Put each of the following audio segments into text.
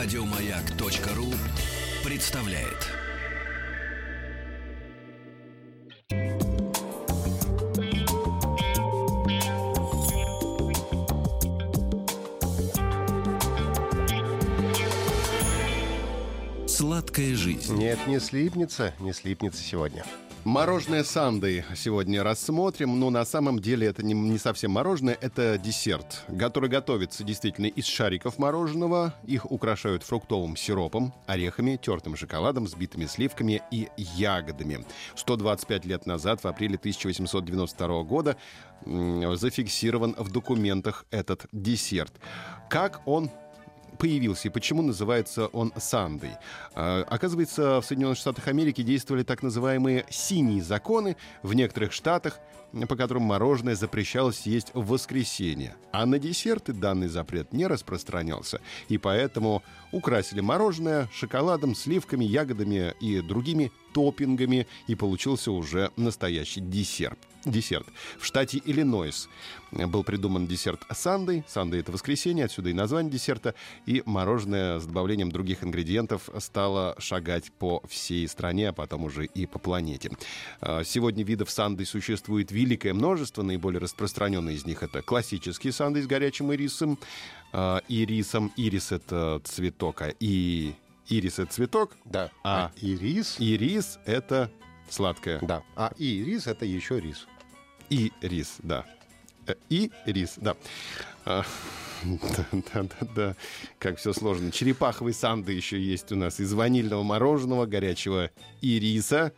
Радиомаяк.ру представляет. Сладкая жизнь. Нет, не слипнется, не слипнется сегодня. Мороженое санды сегодня рассмотрим, но на самом деле это не, не совсем мороженое, это десерт, который готовится действительно из шариков мороженого. Их украшают фруктовым сиропом, орехами, тертым шоколадом, сбитыми сливками и ягодами. 125 лет назад, в апреле 1892 года, зафиксирован в документах этот десерт. Как он появился и почему называется он Сандой. А, оказывается, в Соединенных Штатах Америки действовали так называемые «синие законы». В некоторых штатах по которым мороженое запрещалось есть в воскресенье. А на десерты данный запрет не распространялся. И поэтому украсили мороженое шоколадом, сливками, ягодами и другими топпингами. И получился уже настоящий десерт десерт. В штате Иллинойс был придуман десерт сандой. Сандой — это воскресенье, отсюда и название десерта. И мороженое с добавлением других ингредиентов стало шагать по всей стране, а потом уже и по планете. А, сегодня видов санды существует великое множество. Наиболее распространенные из них — это классические санды с горячим ирисом. А, ирисом. Ирис — это цветок, а и ирис — это цветок. Да. А, а ирис? Ирис — это сладкое. Да. А и рис — это еще рис. И рис, да. Э, и рис, да. А, да, да, да, да. Как все сложно. Черепаховые санды еще есть у нас из ванильного мороженого, горячего ириса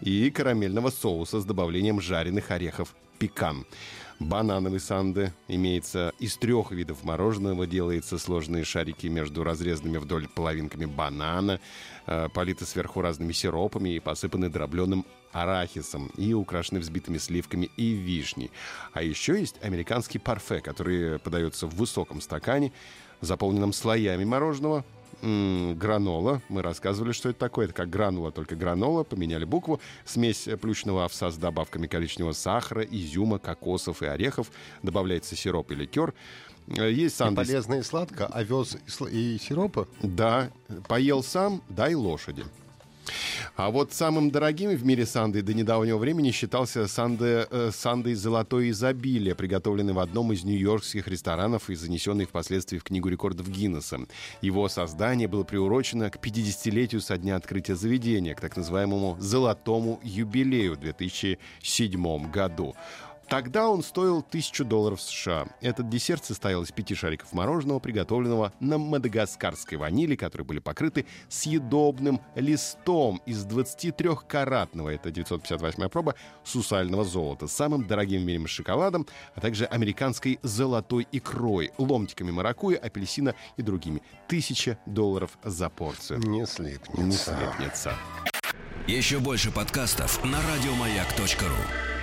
и карамельного соуса с добавлением жареных орехов пекан. Банановые санды имеется из трех видов мороженого. Делается сложные шарики между разрезанными вдоль половинками банана, э, политы сверху разными сиропами и посыпаны дробленым арахисом и украшены взбитыми сливками и вишней. А еще есть американский парфе, который подается в высоком стакане, заполненном слоями мороженого, гранола. Мы рассказывали, что это такое. Это как гранула, только гранола. Поменяли букву. Смесь плющного овса с добавками коричневого сахара, изюма, кокосов и орехов. Добавляется сироп и ликер. Есть сандвич. И полезно и сладко. Овес и сиропа? Да. Поел сам, дай лошади. А вот самым дорогим в мире санды до недавнего времени считался санды, э, сандой «Золотое изобилие», приготовленный в одном из нью-йоркских ресторанов и занесенный впоследствии в Книгу рекордов Гиннесса. Его создание было приурочено к 50-летию со дня открытия заведения, к так называемому «Золотому юбилею» в 2007 году. Тогда он стоил 1000 долларов США. Этот десерт состоял из пяти шариков мороженого, приготовленного на мадагаскарской ванили, которые были покрыты съедобным листом из 23-каратного, это 958 проба, сусального золота, самым дорогим в мире шоколадом, а также американской золотой икрой, ломтиками маракуйя, апельсина и другими. Тысяча долларов за порцию. Не слипнется. Не слипнется. Еще больше подкастов на радиомаяк.ру